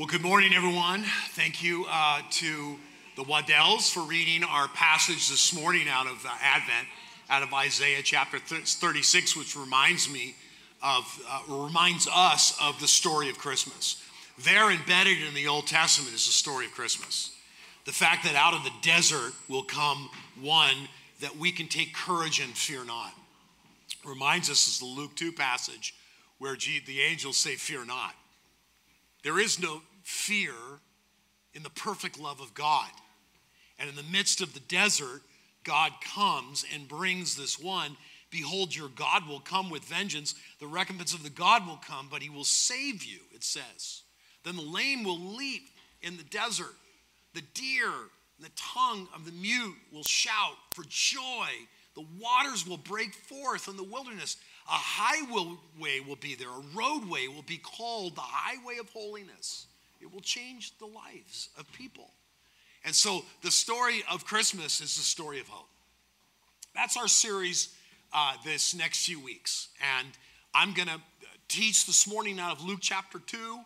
Well, good morning, everyone. Thank you uh, to the Waddells for reading our passage this morning out of uh, Advent, out of Isaiah chapter 36, which reminds me of, uh, reminds us of the story of Christmas. There, embedded in the Old Testament, is the story of Christmas. The fact that out of the desert will come one that we can take courage and fear not. Reminds us is the Luke 2 passage where the angels say, Fear not. There is no fear in the perfect love of God. And in the midst of the desert, God comes and brings this one. Behold, your God will come with vengeance. The recompense of the God will come, but he will save you, it says. Then the lame will leap in the desert. The deer and the tongue of the mute will shout for joy. The waters will break forth in the wilderness. A highway will be there, a roadway will be called the highway of holiness. It will change the lives of people. And so the story of Christmas is the story of hope. That's our series uh, this next few weeks. And I'm going to teach this morning out of Luke chapter 2.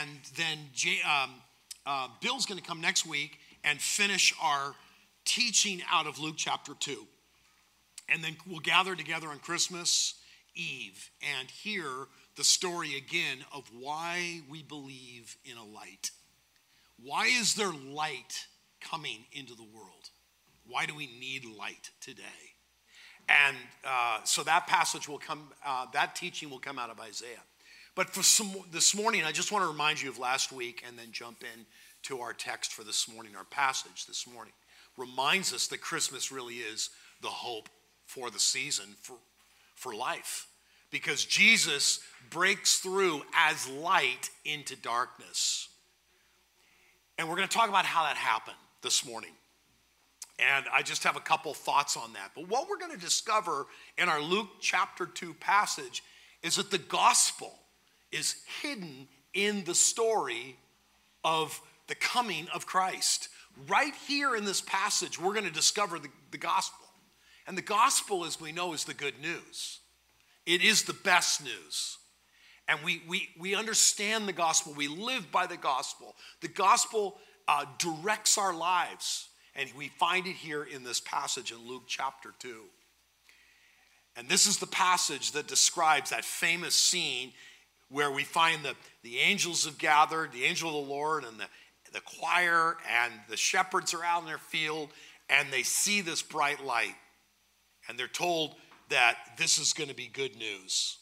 And then J- um, uh, Bill's going to come next week and finish our teaching out of Luke chapter 2. And then we'll gather together on Christmas Eve and hear the story again of why we believe in a light. Why is there light coming into the world? Why do we need light today? And uh, so that passage will come, uh, that teaching will come out of Isaiah. But for some, this morning, I just want to remind you of last week and then jump in to our text for this morning, our passage this morning. Reminds us that Christmas really is the hope for the season, for, for life because Jesus breaks through as light into darkness. And we're going to talk about how that happened this morning. And I just have a couple thoughts on that. But what we're going to discover in our Luke chapter 2 passage is that the gospel is hidden in the story of the coming of Christ. Right here in this passage, we're going to discover the, the gospel. And the gospel, as we know, is the good news. It is the best news. And we, we, we understand the gospel. We live by the gospel. The gospel uh, directs our lives. And we find it here in this passage in Luke chapter 2. And this is the passage that describes that famous scene where we find the, the angels have gathered, the angel of the Lord and the, the choir, and the shepherds are out in their field, and they see this bright light. And they're told, that this is going to be good news.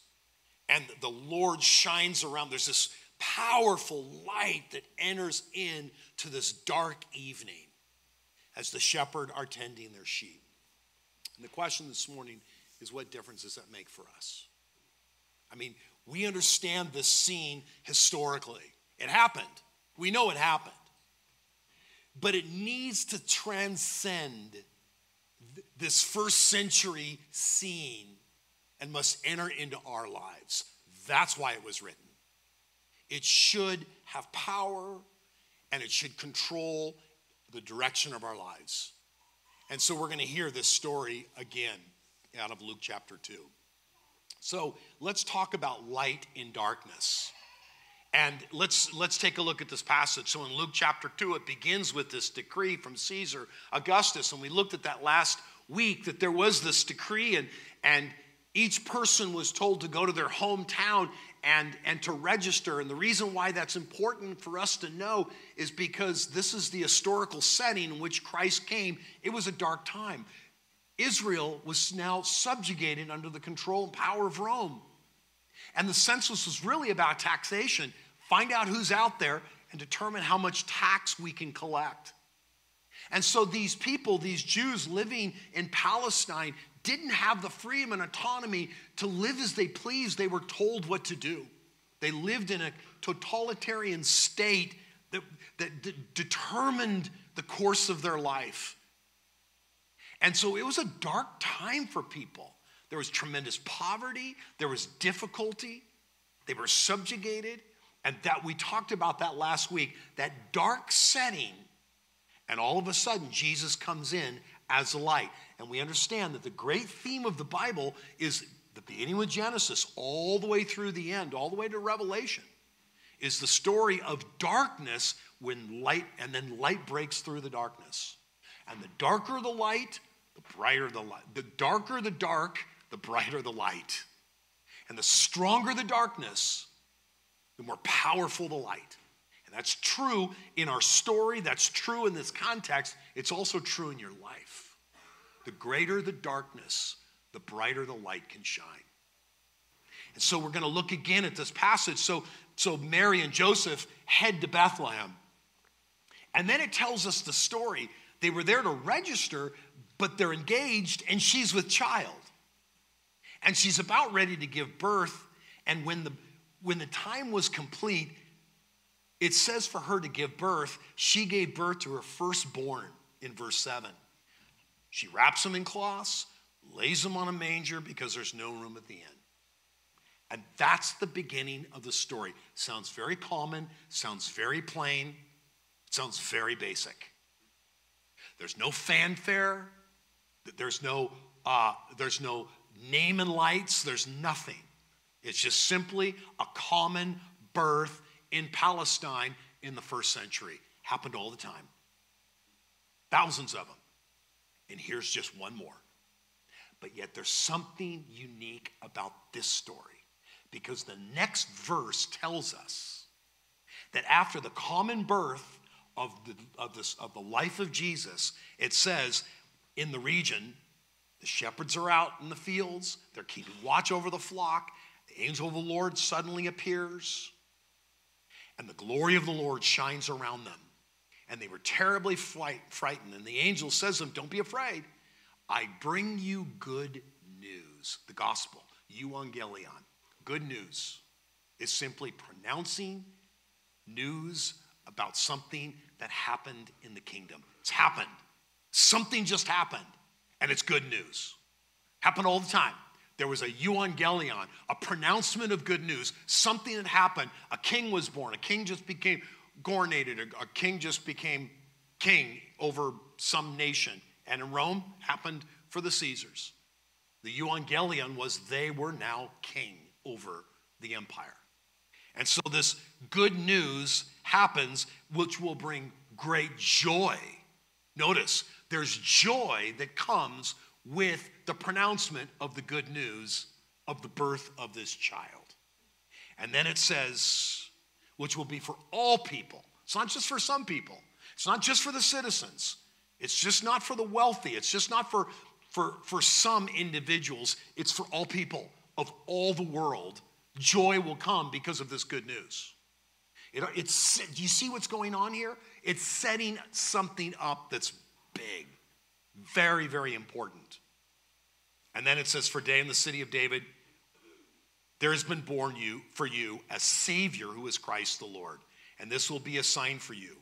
And the Lord shines around. There's this powerful light that enters in to this dark evening as the shepherd are tending their sheep. And the question this morning is what difference does that make for us? I mean, we understand this scene historically. It happened. We know it happened. But it needs to transcend this first century scene and must enter into our lives. That's why it was written. It should have power and it should control the direction of our lives. And so we're going to hear this story again out of Luke chapter 2. So let's talk about light in darkness. And let's, let's take a look at this passage. So in Luke chapter 2, it begins with this decree from Caesar Augustus. And we looked at that last week that there was this decree, and, and each person was told to go to their hometown and, and to register. And the reason why that's important for us to know is because this is the historical setting in which Christ came. It was a dark time. Israel was now subjugated under the control and power of Rome. And the census was really about taxation find out who's out there, and determine how much tax we can collect. And so these people, these Jews living in Palestine, didn't have the freedom and autonomy to live as they pleased. They were told what to do. They lived in a totalitarian state that, that d- determined the course of their life. And so it was a dark time for people. There was tremendous poverty, there was difficulty, they were subjugated. And that we talked about that last week, that dark setting. And all of a sudden, Jesus comes in as light. And we understand that the great theme of the Bible is the beginning with Genesis all the way through the end, all the way to Revelation. is the story of darkness when light, and then light breaks through the darkness. And the darker the light, the brighter the light. The darker the dark, the brighter the light. And the stronger the darkness, the more powerful the light. That's true in our story, that's true in this context, it's also true in your life. The greater the darkness, the brighter the light can shine. And so we're going to look again at this passage. So, so Mary and Joseph head to Bethlehem. And then it tells us the story. They were there to register, but they're engaged, and she's with child. And she's about ready to give birth. And when the, when the time was complete, it says for her to give birth, she gave birth to her firstborn in verse 7. She wraps him in cloths, lays him on a manger because there's no room at the inn. And that's the beginning of the story. Sounds very common, sounds very plain, sounds very basic. There's no fanfare, there's no, uh, there's no name and lights, there's nothing. It's just simply a common birth in Palestine in the first century. Happened all the time. Thousands of them. And here's just one more. But yet there's something unique about this story because the next verse tells us that after the common birth of the, of, this, of the life of Jesus, it says in the region, the shepherds are out in the fields, they're keeping watch over the flock. The angel of the Lord suddenly appears, and the glory of the Lord shines around them. And they were terribly fright, frightened. And the angel says to them, Don't be afraid. I bring you good news, the gospel, euangelion. Good news is simply pronouncing news about something that happened in the kingdom. It's happened. Something just happened and it's good news. Happened all the time. There was a euangelion, a pronouncement of good news. Something had happened. A king was born. A king just became coronated. A, a king just became king over some nation. And in Rome, happened for the Caesars. The euangelion was they were now king over the empire. And so this good news happens, which will bring great joy. Notice, there's joy that comes with the pronouncement of the good news of the birth of this child. And then it says, which will be for all people. It's not just for some people, it's not just for the citizens, it's just not for the wealthy, it's just not for, for, for some individuals, it's for all people of all the world. Joy will come because of this good news. It, it's, do you see what's going on here? It's setting something up that's big, very, very important. And then it says, For day in the city of David, there has been born you for you a Savior who is Christ the Lord. And this will be a sign for you.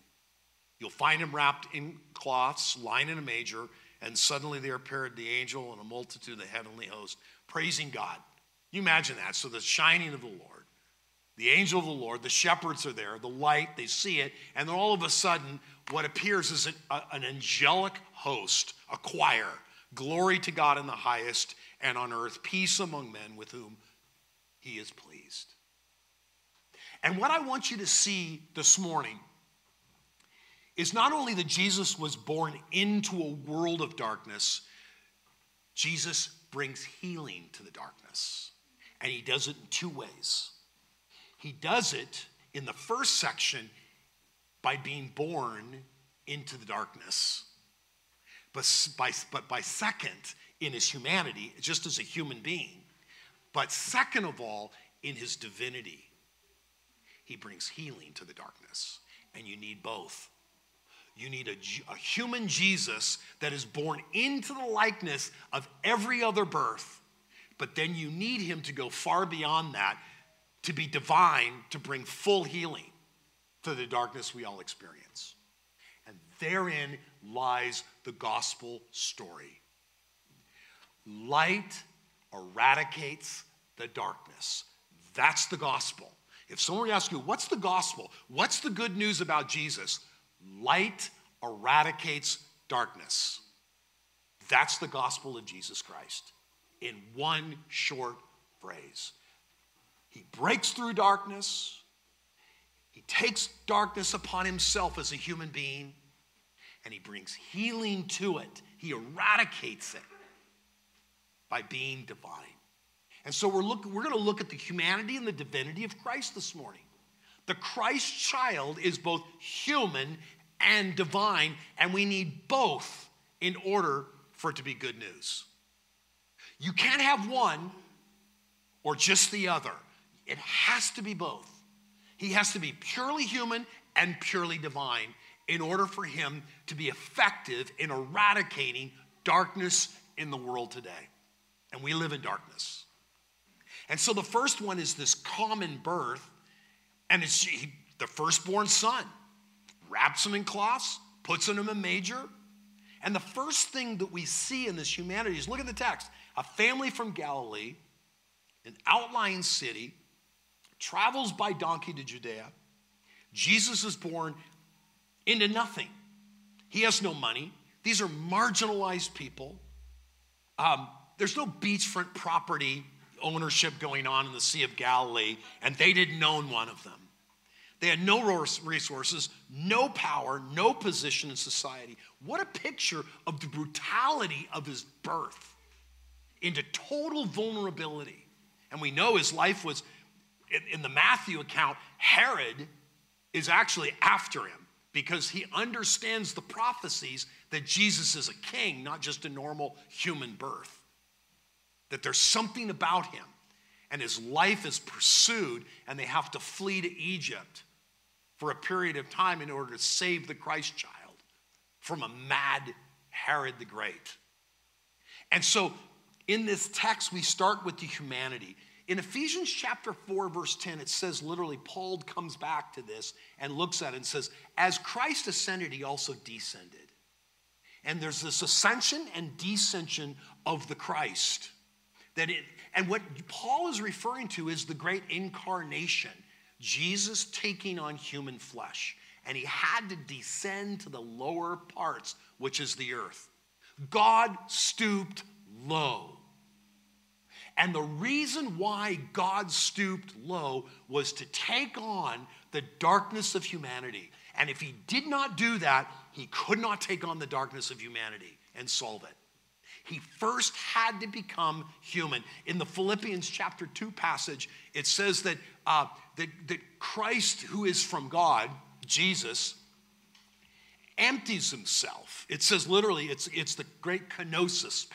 You'll find him wrapped in cloths, lying in a manger, and suddenly there appeared the angel and a multitude of the heavenly host, praising God. You imagine that. So the shining of the Lord the angel of the Lord, the shepherds are there, the light, they see it, and then all of a sudden, what appears is an, a, an angelic host, a choir. Glory to God in the highest, and on earth, peace among men with whom he is pleased. And what I want you to see this morning is not only that Jesus was born into a world of darkness, Jesus brings healing to the darkness. And he does it in two ways. He does it in the first section by being born into the darkness. But by, but by second, in his humanity, just as a human being. But second of all, in his divinity, he brings healing to the darkness. And you need both. You need a, a human Jesus that is born into the likeness of every other birth. But then you need him to go far beyond that to be divine to bring full healing to the darkness we all experience. And therein lies the gospel story. Light eradicates the darkness. That's the gospel. If someone asks you, what's the gospel? What's the good news about Jesus? Light eradicates darkness. That's the gospel of Jesus Christ in one short phrase. He breaks through darkness. He takes darkness upon himself as a human being and he brings healing to it. He eradicates it by being divine. And so we're, look, we're going to look at the humanity and the divinity of Christ this morning. The Christ child is both human and divine, and we need both in order for it to be good news. You can't have one or just the other, it has to be both. He has to be purely human and purely divine in order for him to be effective in eradicating darkness in the world today. And we live in darkness. And so the first one is this common birth, and it's the firstborn son. Wraps him in cloths, puts him in a manger. And the first thing that we see in this humanity is look at the text a family from Galilee, an outlying city, travels by donkey to Judea. Jesus is born into nothing. He has no money. These are marginalized people. Um, there's no beachfront property ownership going on in the Sea of Galilee, and they didn't own one of them. They had no resources, no power, no position in society. What a picture of the brutality of his birth into total vulnerability. And we know his life was, in the Matthew account, Herod is actually after him because he understands the prophecies that Jesus is a king, not just a normal human birth. That there's something about him, and his life is pursued, and they have to flee to Egypt for a period of time in order to save the Christ child from a mad Herod the Great. And so in this text, we start with the humanity. In Ephesians chapter 4, verse 10, it says literally, Paul comes back to this and looks at it and says, As Christ ascended, he also descended. And there's this ascension and descension of the Christ. That it, and what Paul is referring to is the great incarnation, Jesus taking on human flesh. And he had to descend to the lower parts, which is the earth. God stooped low and the reason why God stooped low was to take on the darkness of humanity. And if he did not do that, he could not take on the darkness of humanity and solve it. He first had to become human. In the Philippians chapter 2 passage, it says that, uh, that, that Christ, who is from God, Jesus, empties himself. It says literally, it's, it's the great kenosis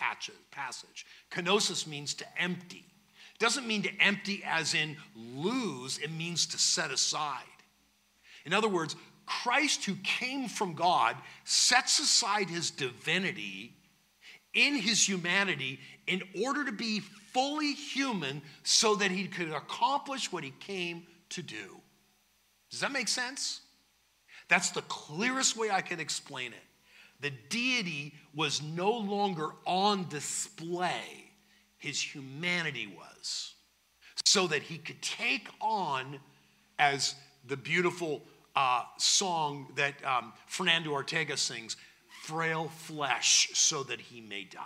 passage. Kenosis means to empty. It doesn't mean to empty as in lose, it means to set aside. In other words, Christ, who came from God, sets aside his divinity in his humanity in order to be fully human so that he could accomplish what he came to do. Does that make sense? That's the clearest way I can explain it. The deity was no longer on display, his humanity was, so that he could take on, as the beautiful uh, song that um, Fernando Ortega sings, frail flesh so that he may die.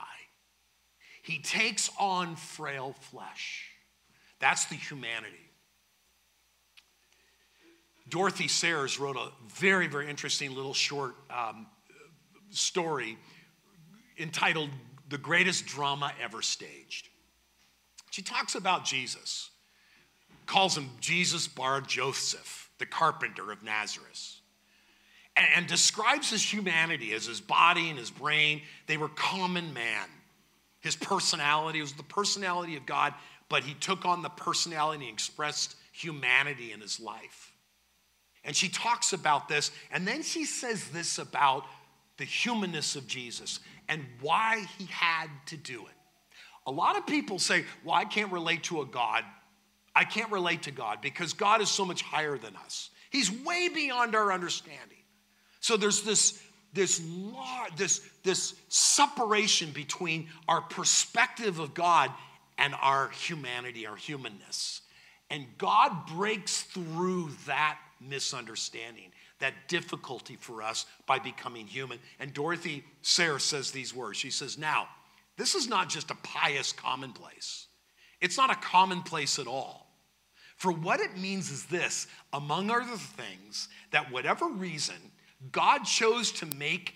He takes on frail flesh. That's the humanity. Dorothy Sayers wrote a very, very interesting little short um, story entitled The Greatest Drama Ever Staged. She talks about Jesus, calls him Jesus Bar Joseph, the carpenter of Nazareth, and, and describes his humanity as his body and his brain. They were common man. His personality was the personality of God, but he took on the personality and expressed humanity in his life. And she talks about this, and then she says this about the humanness of Jesus and why he had to do it. A lot of people say, Well, I can't relate to a God. I can't relate to God because God is so much higher than us. He's way beyond our understanding. So there's this, this, law, this, this separation between our perspective of God and our humanity, our humanness. And God breaks through that misunderstanding, that difficulty for us by becoming human. And Dorothy Sayers says these words. She says, Now, this is not just a pious commonplace, it's not a commonplace at all. For what it means is this, among other things, that whatever reason God chose to make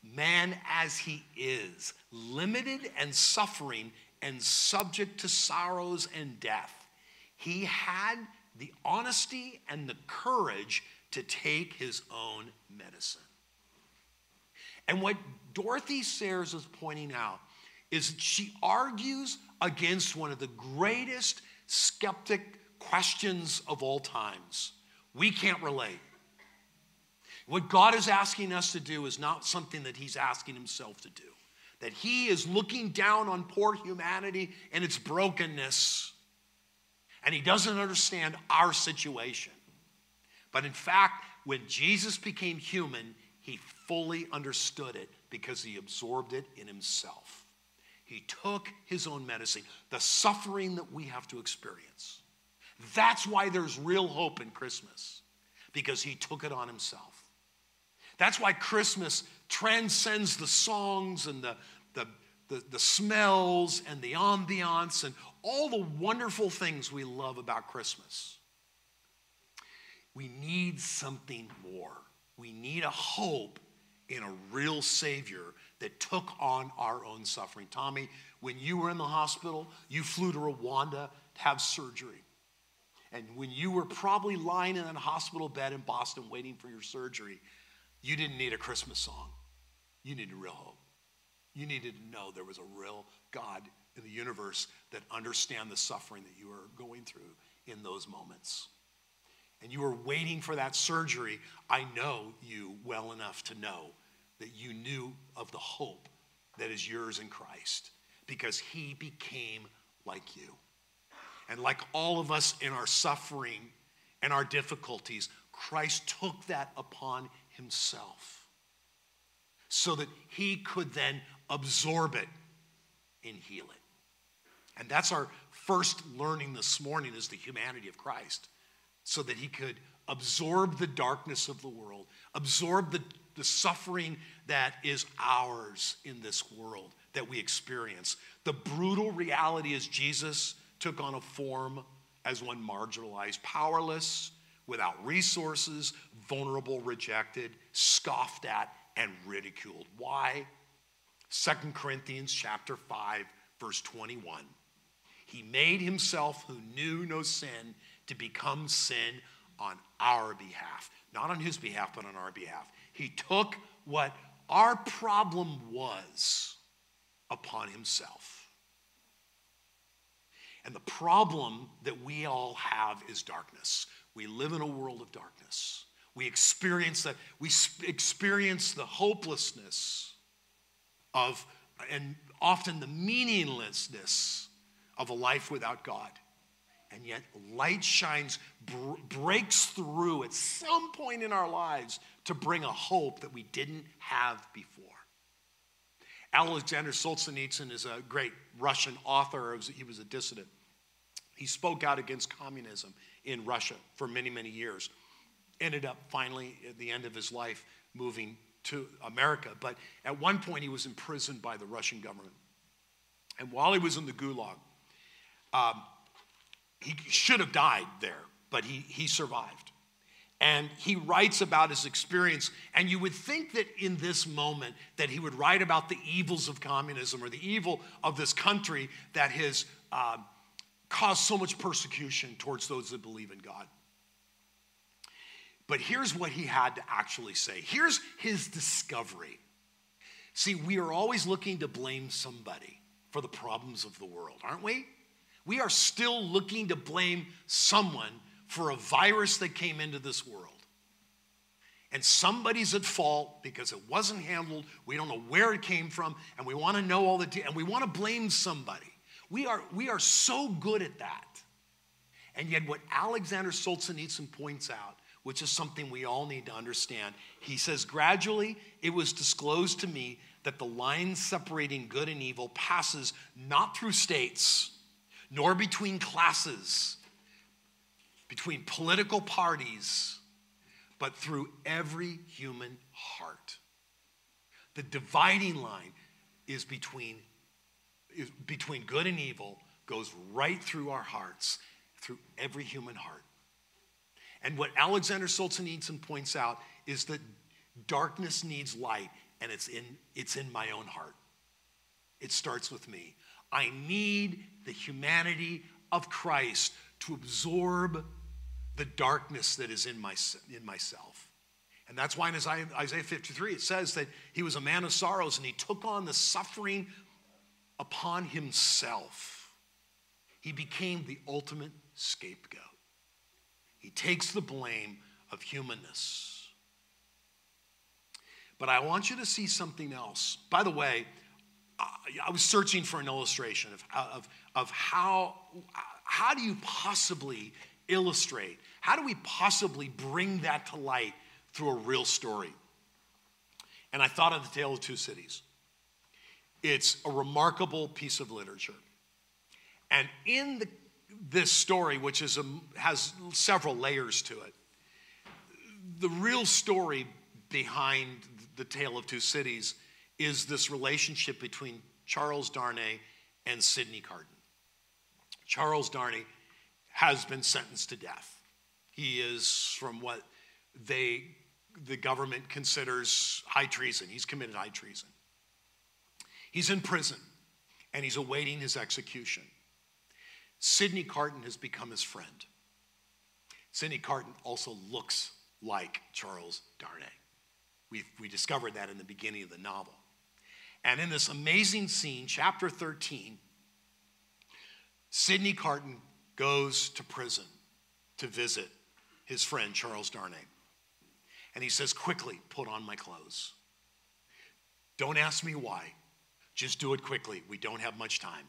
man as he is, limited and suffering and subject to sorrows and death, he had the honesty and the courage to take his own medicine. And what Dorothy Sayers is pointing out is that she argues against one of the greatest skeptic questions of all times. We can't relate. What God is asking us to do is not something that He's asking Himself to do. That He is looking down on poor humanity and its brokenness, and He doesn't understand our situation. But in fact, when Jesus became human, He fully understood it because He absorbed it in Himself. He took His own medicine, the suffering that we have to experience. That's why there's real hope in Christmas, because he took it on himself. That's why Christmas transcends the songs and the, the, the, the, smells and the ambiance and all the wonderful things we love about Christmas. We need something more. We need a hope in a real Savior that took on our own suffering. Tommy, when you were in the hospital, you flew to Rwanda to have surgery. And when you were probably lying in a hospital bed in Boston waiting for your surgery, you didn't need a Christmas song. You needed real hope. You needed to know there was a real God in the universe that understand the suffering that you are going through in those moments. And you were waiting for that surgery. I know you well enough to know that you knew of the hope that is yours in Christ because he became like you. And like all of us in our suffering and our difficulties, Christ took that upon himself so that he could then absorb it and heal it. And that's our first learning this morning is the humanity of Christ so that he could absorb the darkness of the world, absorb the, the suffering that is ours in this world that we experience. The brutal reality is Jesus took on a form as one marginalized, powerless, without resources, vulnerable, rejected, scoffed at, and ridiculed. Why? 2 Corinthians chapter 5, verse 21. He made himself who knew no sin to become sin on our behalf. Not on his behalf, but on our behalf. He took what our problem was upon himself. And the problem that we all have is darkness. We live in a world of darkness. We experience that, we experience the hopelessness of, and often the meaninglessness of a life without God. And yet, light shines, br- breaks through at some point in our lives to bring a hope that we didn't have before. Alexander Solzhenitsyn is a great Russian author. He was a dissident. He spoke out against communism in Russia for many, many years. Ended up finally, at the end of his life, moving to America. But at one point, he was imprisoned by the Russian government. And while he was in the gulag, um, he should have died there, but he, he survived. And he writes about his experience and you would think that in this moment that he would write about the evils of communism or the evil of this country that has uh, caused so much persecution towards those that believe in god. But here's what he had to actually say. Here's his discovery. See we are always looking to blame somebody for the problems of the world aren't we we are still looking to blame someone for a virus that came into this world. And somebody's at fault because it wasn't handled. We don't know where it came from, and we want to know all the de- and we want to blame somebody. We are, we are so good at that. And yet, what Alexander Solzhenitsyn points out, which is something we all need to understand, he says, gradually it was disclosed to me that the line separating good and evil passes not through states, nor between classes, between political parties, but through every human heart. The dividing line is between, is between good and evil, goes right through our hearts, through every human heart. And what Alexander Solzhenitsyn points out is that darkness needs light, and it's in, it's in my own heart. It starts with me. I need the humanity of Christ to absorb the darkness that is in, my, in myself. And that's why in Isaiah, Isaiah 53 it says that he was a man of sorrows and he took on the suffering upon himself. He became the ultimate scapegoat. He takes the blame of humanness. But I want you to see something else. By the way, I was searching for an illustration of, of, of how, how do you possibly illustrate, how do we possibly bring that to light through a real story? And I thought of the Tale of Two Cities. It's a remarkable piece of literature. And in the this story, which is a, has several layers to it, the real story behind the Tale of Two Cities is this relationship between Charles Darnay and Sidney Carton. Charles Darnay has been sentenced to death. He is from what they the government considers high treason. He's committed high treason. He's in prison and he's awaiting his execution. Sidney Carton has become his friend. Sidney Carton also looks like Charles Darnay. we we discovered that in the beginning of the novel. And in this amazing scene, chapter 13, Sidney Carton goes to prison to visit his friend Charles Darnay. And he says, Quickly, put on my clothes. Don't ask me why. Just do it quickly. We don't have much time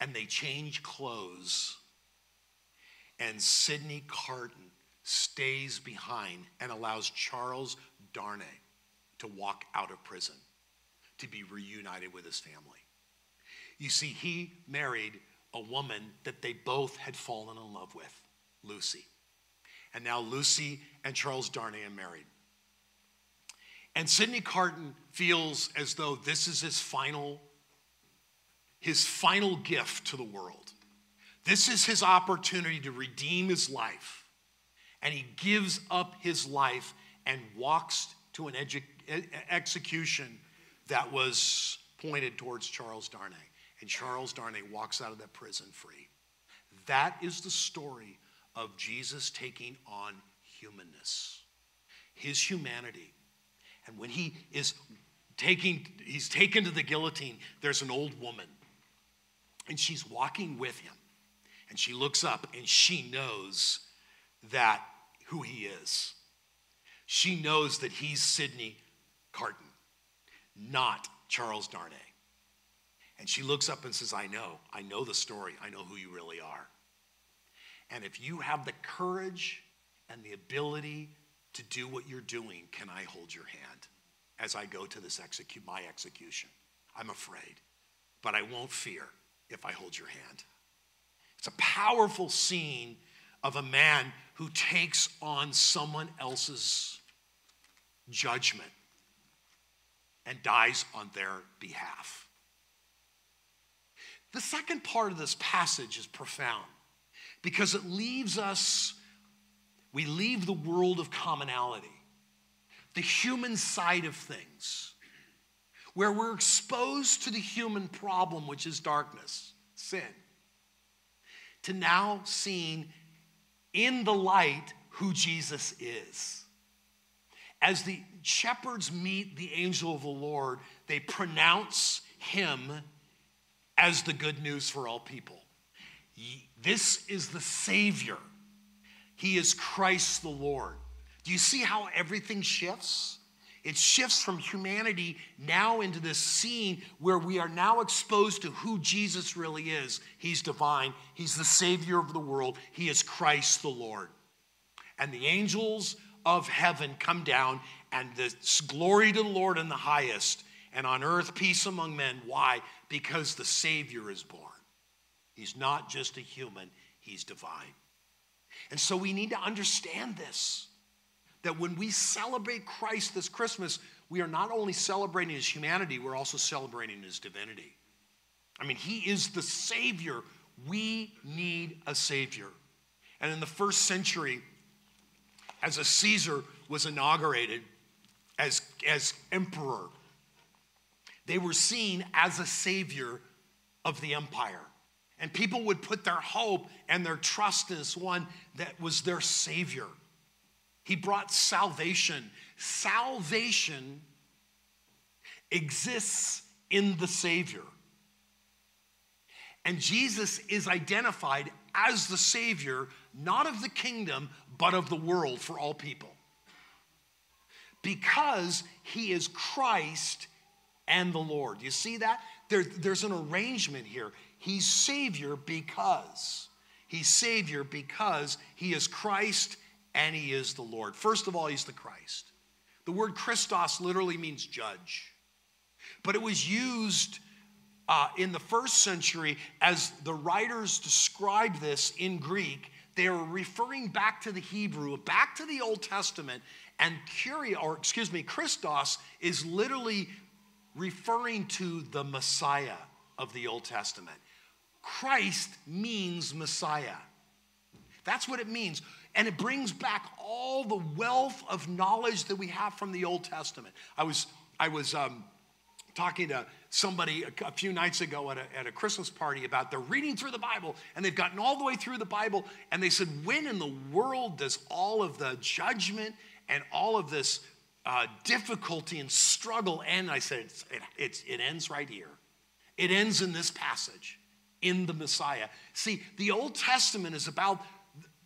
and they change clothes. And Sidney Carton stays behind and allows Charles Darnay to walk out of prison to be reunited with his family. You see, he married a woman that they both had fallen in love with, Lucy. And now Lucy and Charles Darnay are married. And Sidney Carton feels as though this is his final his final gift to the world. This is his opportunity to redeem his life. And he gives up his life and walks to an edu- execution that was pointed towards Charles Darnay. And Charles Darnay walks out of that prison free. That is the story of Jesus taking on humanness, his humanity. And when he is taking, he's taken to the guillotine, there's an old woman and she's walking with him. And she looks up and she knows that who he is. She knows that he's Sidney Carton, not Charles Darnay. And she looks up and says, I know, I know the story, I know who you really are. And if you have the courage and the ability to do what you're doing, can I hold your hand as I go to this execute my execution? I'm afraid, but I won't fear if I hold your hand. It's a powerful scene of a man who takes on someone else's judgment and dies on their behalf. The second part of this passage is profound because it leaves us, we leave the world of commonality, the human side of things where we're exposed to the human problem, which is darkness, sin, to now seeing in the light who Jesus is. As the shepherds meet the angel of the Lord, they pronounce him as the good news for all people. This is the Savior. He is Christ the Lord. Do you see how everything shifts? It shifts from humanity now into this scene where we are now exposed to who Jesus really is. He's divine, He's the Savior of the world, He is Christ the Lord. And the angels of heaven come down, and the glory to the Lord in the highest, and on earth peace among men. Why? Because the Savior is born. He's not just a human, He's divine. And so we need to understand this that when we celebrate Christ this Christmas, we are not only celebrating his humanity, we're also celebrating his divinity. I mean, he is the Savior We need a Savior. And in the first century, as a Caesar was inaugurated as, as emperor, they were seen as a savior of the empire. And people would put their hope and their trust in this one that was their savior. He brought salvation. Salvation exists in the Savior. And Jesus is identified as the Savior, not of the kingdom, but of the world for all people. Because he is Christ and the Lord. You see that? There, there's an arrangement here. He's Savior because. He's Savior because he is Christ and he is the Lord. First of all, he's the Christ. The word Christos literally means judge, but it was used uh, in the first century as the writers describe this in Greek. They are referring back to the Hebrew, back to the Old Testament, and Curia, or excuse me, Christos is literally referring to the Messiah of the Old Testament. Christ means Messiah. That's what it means. And it brings back all the wealth of knowledge that we have from the Old Testament. I was, I was um, talking to somebody a, a few nights ago at a, at a Christmas party about they're reading through the Bible and they've gotten all the way through the Bible. And they said, When in the world does all of the judgment and all of this uh, difficulty and struggle end? I said, it's, it, it's, it ends right here. It ends in this passage, in the Messiah. See, the Old Testament is about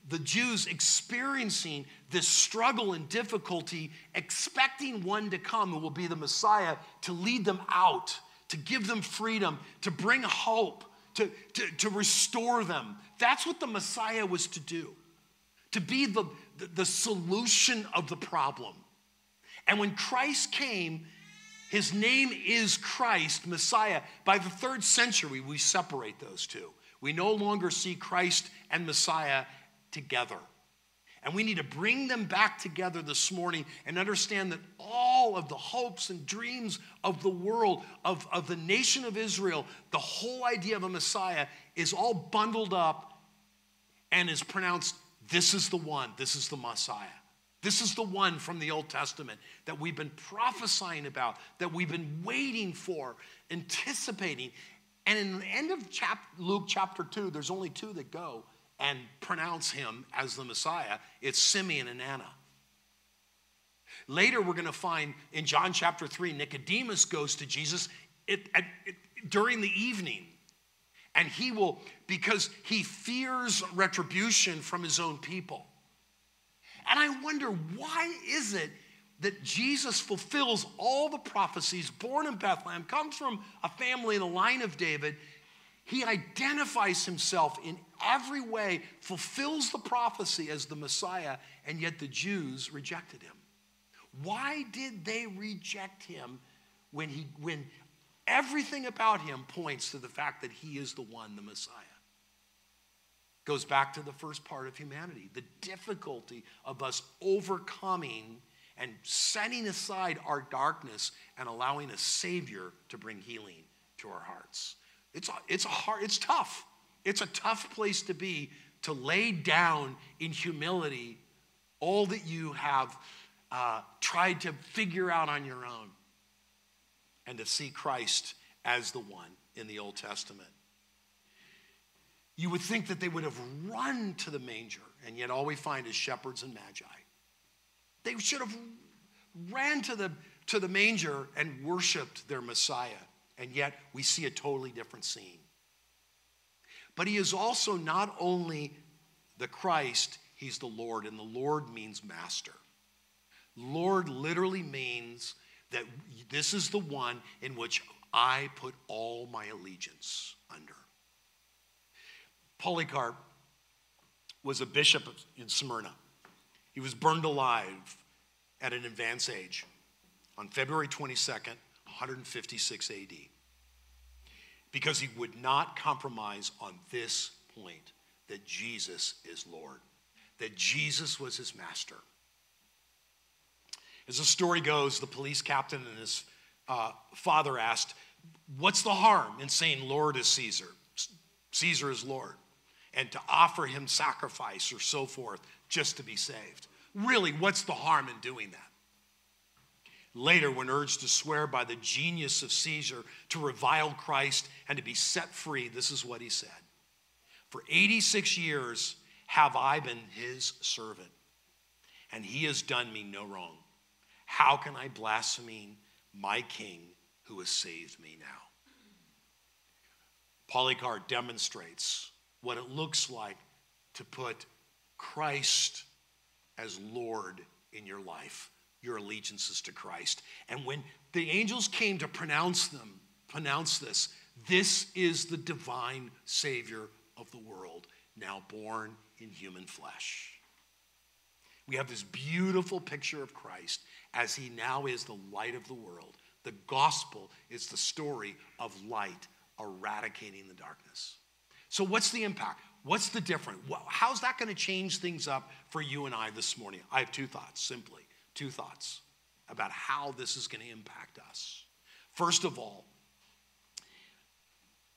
the Jews experiencing this struggle and difficulty, expecting one to come who will be the Messiah to lead them out, to give them freedom, to bring hope, to, to, to restore them. That's what the Messiah was to do, to be the, the, solution of the problem. And when Christ came, his name is Christ, Messiah. By the third century, we separate those two. We no longer see Christ and Messiah together. And we need to bring them back together this morning and understand that all of the hopes and dreams of the world, of, of the nation of Israel, the whole idea of a Messiah is all bundled up and is pronounced this is the one, this is the Messiah. This is the one from the Old Testament that we've been prophesying about, that we've been waiting for, anticipating. And in the end of chap- Luke chapter 2, there's only two that go and pronounce him as the Messiah, it's Simeon and Anna. Later, we're going to find in John chapter 3, Nicodemus goes to Jesus it, it, during the evening. And he will, because he fears retribution from his own people. And I wonder, why is it that Jesus fulfills all the prophecies, born in Bethlehem, comes from a family in the line of David, he identifies himself in every way, fulfills the prophecy as the Messiah, and yet the Jews rejected him. Why did they reject him when, he, when everything about him points to the fact that he is the one, the Messiah? Goes back to the first part of humanity the difficulty of us overcoming and setting aside our darkness and allowing a Savior to bring healing to our hearts. It's, it's, a hard, it's tough. It's a tough place to be to lay down in humility all that you have uh, tried to figure out on your own and to see Christ as the one in the Old Testament. You would think that they would have run to the manger, and yet all we find is shepherds and magi. They should have ran to the, to the manger and worshiped their Messiah. And yet we see a totally different scene. But he is also not only the Christ, he's the Lord, and the Lord means master. Lord literally means that this is the one in which I put all my allegiance under. Polycarp was a bishop in Smyrna. He was burned alive at an advanced age on February 22nd, 156 AD. Because he would not compromise on this point that Jesus is Lord, that Jesus was his master. As the story goes, the police captain and his uh, father asked, What's the harm in saying Lord is Caesar? Caesar is Lord, and to offer him sacrifice or so forth just to be saved. Really, what's the harm in doing that? Later, when urged to swear by the genius of Caesar to revile Christ and to be set free, this is what he said For 86 years have I been his servant, and he has done me no wrong. How can I blaspheme my king who has saved me now? Polycarp demonstrates what it looks like to put Christ as Lord in your life, your allegiances to Christ. And when the angels came to pronounce them, pronounce this, this is the divine Savior of the world, now born in human flesh. We have this beautiful picture of Christ as he now is the light of the world. The gospel is the story of light eradicating the darkness. So, what's the impact? What's the difference? How's that going to change things up for you and I this morning? I have two thoughts, simply two thoughts about how this is going to impact us. First of all,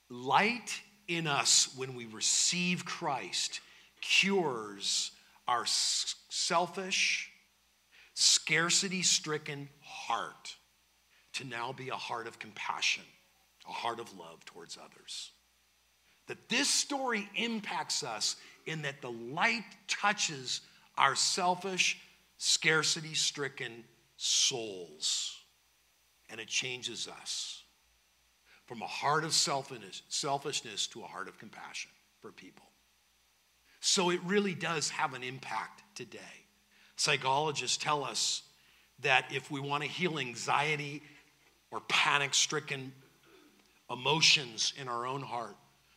light in us when we receive Christ cures our selfish, scarcity stricken heart to now be a heart of compassion, a heart of love towards others. That this story impacts us in that the light touches our selfish, scarcity stricken souls and it changes us from a heart of selfishness to a heart of compassion for people. So it really does have an impact today. Psychologists tell us that if we want to heal anxiety or panic stricken emotions in our own heart,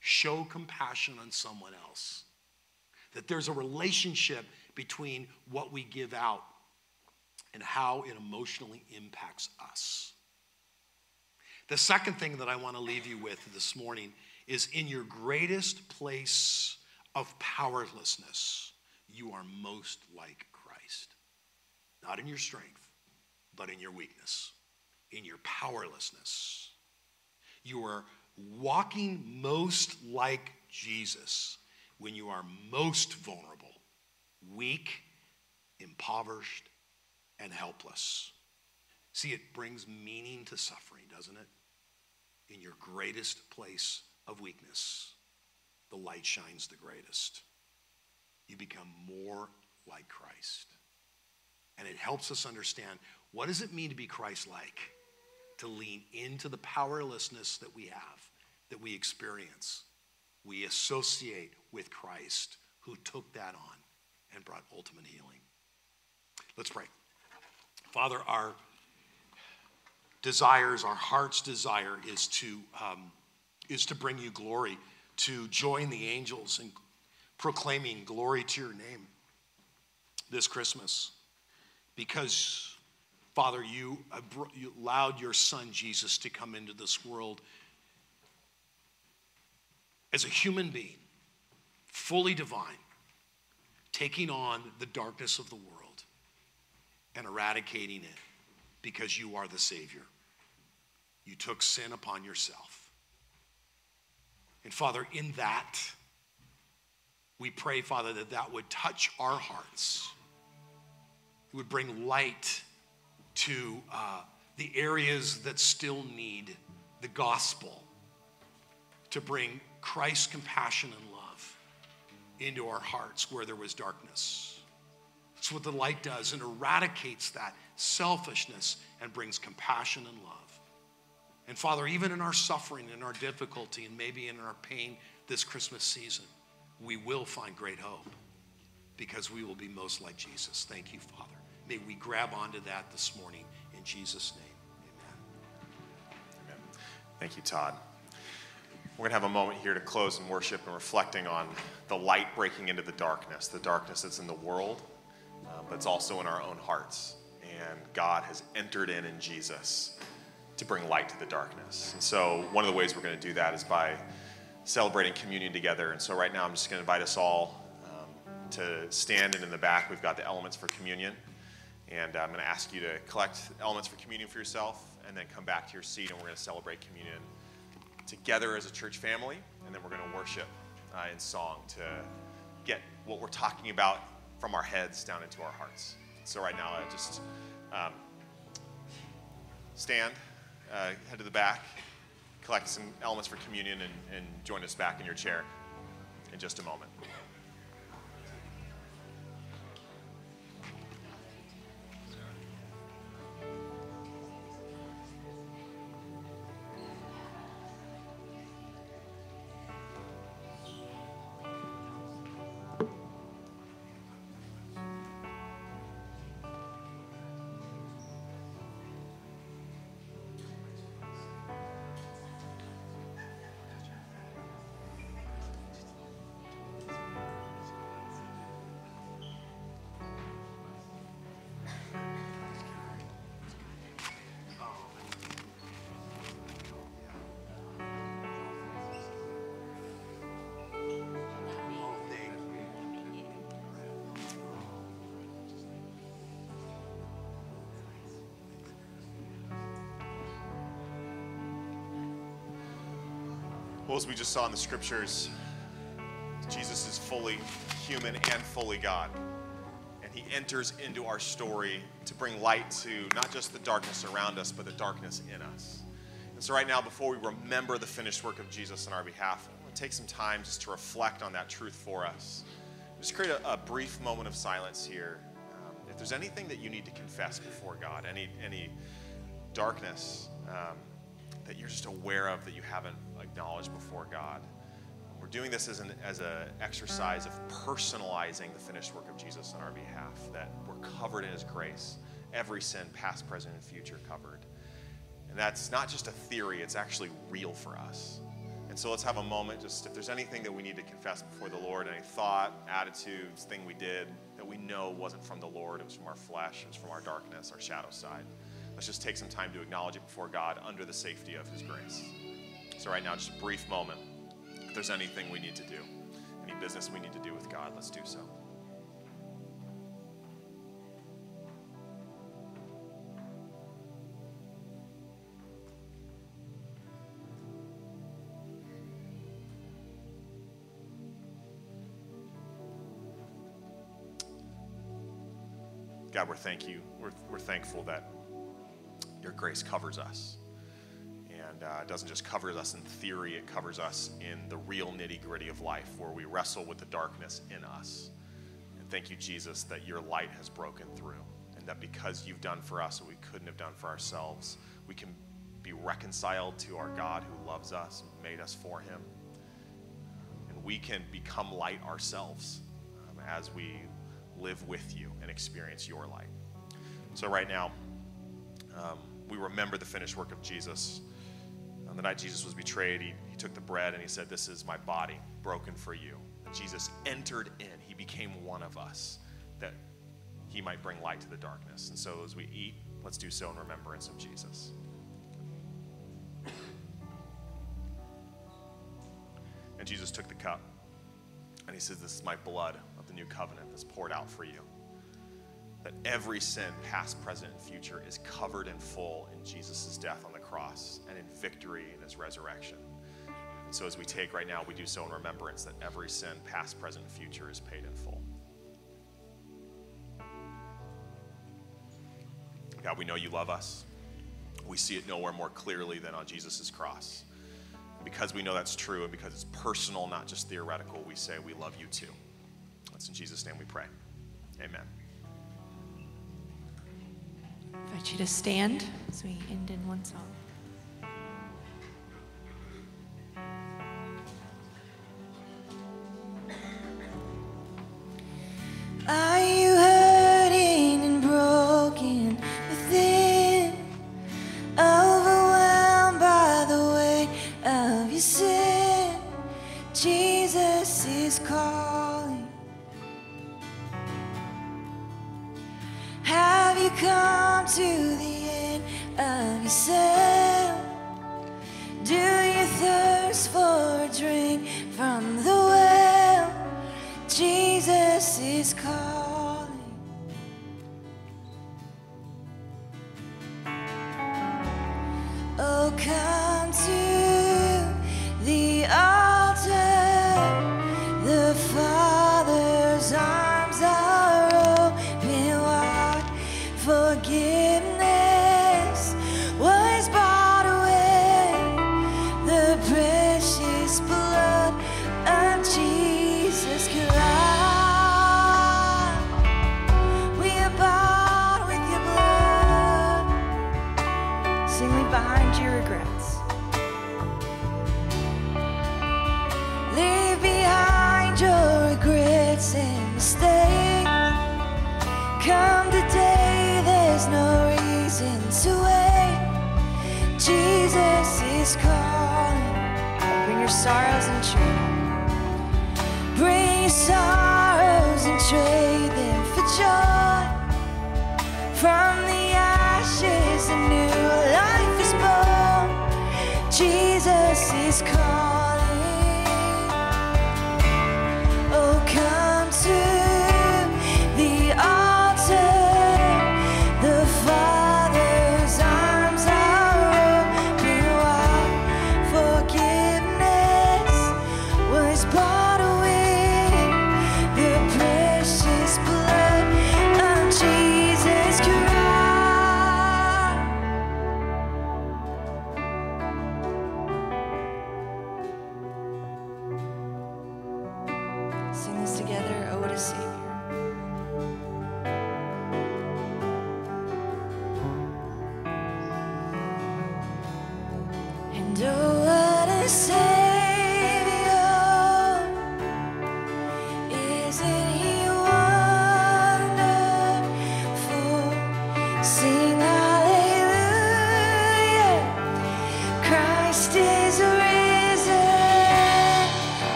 show compassion on someone else. That there's a relationship between what we give out and how it emotionally impacts us. The second thing that I want to leave you with this morning is in your greatest place of powerlessness, you are most like. Not in your strength, but in your weakness, in your powerlessness. You are walking most like Jesus when you are most vulnerable, weak, impoverished, and helpless. See, it brings meaning to suffering, doesn't it? In your greatest place of weakness, the light shines the greatest. You become more like Christ. And it helps us understand what does it mean to be Christ-like? To lean into the powerlessness that we have, that we experience. We associate with Christ who took that on and brought ultimate healing. Let's pray. Father, our desires, our heart's desire is to, um, is to bring you glory to join the angels in proclaiming glory to your name this Christmas because, Father, you, allowed your son Jesus to come into this world as a human being, fully divine, taking on the darkness of the world and eradicating it because you are the Savior. You took sin upon yourself. And Father, in that, we pray, Father, that that would touch our hearts. It would bring light to uh, the areas that still need the gospel, to bring Christ's compassion and love into our hearts where there was darkness. That's what the light does and eradicates that selfishness and brings compassion and love. And Father, even in our suffering and our difficulty and maybe in our pain this Christmas season, we will find great hope because we will be most like Jesus. Thank you, Father. May we grab onto that this morning in Jesus' name. Amen. Amen. Thank you, Todd. We're going to have a moment here to close in worship and reflecting on the light breaking into the darkness, the darkness that's in the world, uh, but it's also in our own hearts. And God has entered in in Jesus to bring light to the darkness. And so, one of the ways we're going to do that is by celebrating communion together. And so, right now, I'm just going to invite us all um, to stand, and in the back, we've got the elements for communion. And I'm going to ask you to collect elements for communion for yourself and then come back to your seat, and we're going to celebrate communion together. together as a church family, and then we're going to worship uh, in song to get what we're talking about from our heads down into our hearts. So, right now, I just um, stand, uh, head to the back, collect some elements for communion, and, and join us back in your chair in just a moment. Well, as we just saw in the scriptures, Jesus is fully human and fully God. And he enters into our story to bring light to not just the darkness around us, but the darkness in us. And so, right now, before we remember the finished work of Jesus on our behalf, I want to take some time just to reflect on that truth for us. Just create a, a brief moment of silence here. Um, if there's anything that you need to confess before God, any, any darkness um, that you're just aware of that you haven't acknowledged before God. We're doing this as an as an exercise of personalizing the finished work of Jesus on our behalf, that we're covered in his grace, every sin, past, present, and future covered. And that's not just a theory, it's actually real for us. And so let's have a moment, just if there's anything that we need to confess before the Lord, any thought, attitudes, thing we did that we know wasn't from the Lord, it was from our flesh, it was from our darkness, our shadow side. Let's just take some time to acknowledge it before God under the safety of his grace. So, right now, just a brief moment. If there's anything we need to do, any business we need to do with God, let's do so. God, we're thank you. We're, we're thankful that your grace covers us uh, it doesn't just cover us in theory, it covers us in the real nitty gritty of life where we wrestle with the darkness in us. And thank you, Jesus, that your light has broken through and that because you've done for us what we couldn't have done for ourselves, we can be reconciled to our God who loves us and made us for him. And we can become light ourselves um, as we live with you and experience your light. So, right now, um, we remember the finished work of Jesus. On the night Jesus was betrayed, he, he took the bread and he said, This is my body broken for you. And Jesus entered in, he became one of us that he might bring light to the darkness. And so as we eat, let's do so in remembrance of Jesus. And Jesus took the cup and he says, This is my blood of the new covenant that's poured out for you. That every sin, past, present, and future, is covered in full in Jesus' death on the cross and in victory in his resurrection. And so as we take right now, we do so in remembrance that every sin, past, present, and future, is paid in full. God, we know you love us. We see it nowhere more clearly than on Jesus' cross. Because we know that's true and because it's personal, not just theoretical, we say we love you too. That's in Jesus' name we pray. Amen. I invite you to stand as we end in one song.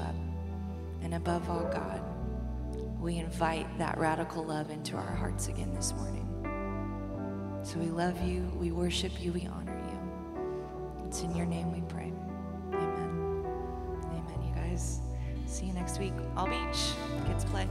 up. And above all, God, we invite that radical love into our hearts again this morning. So we love you, we worship you, we honor you. It's in your name we pray. Amen. Amen, you guys. See you next week. All Beach, kids play.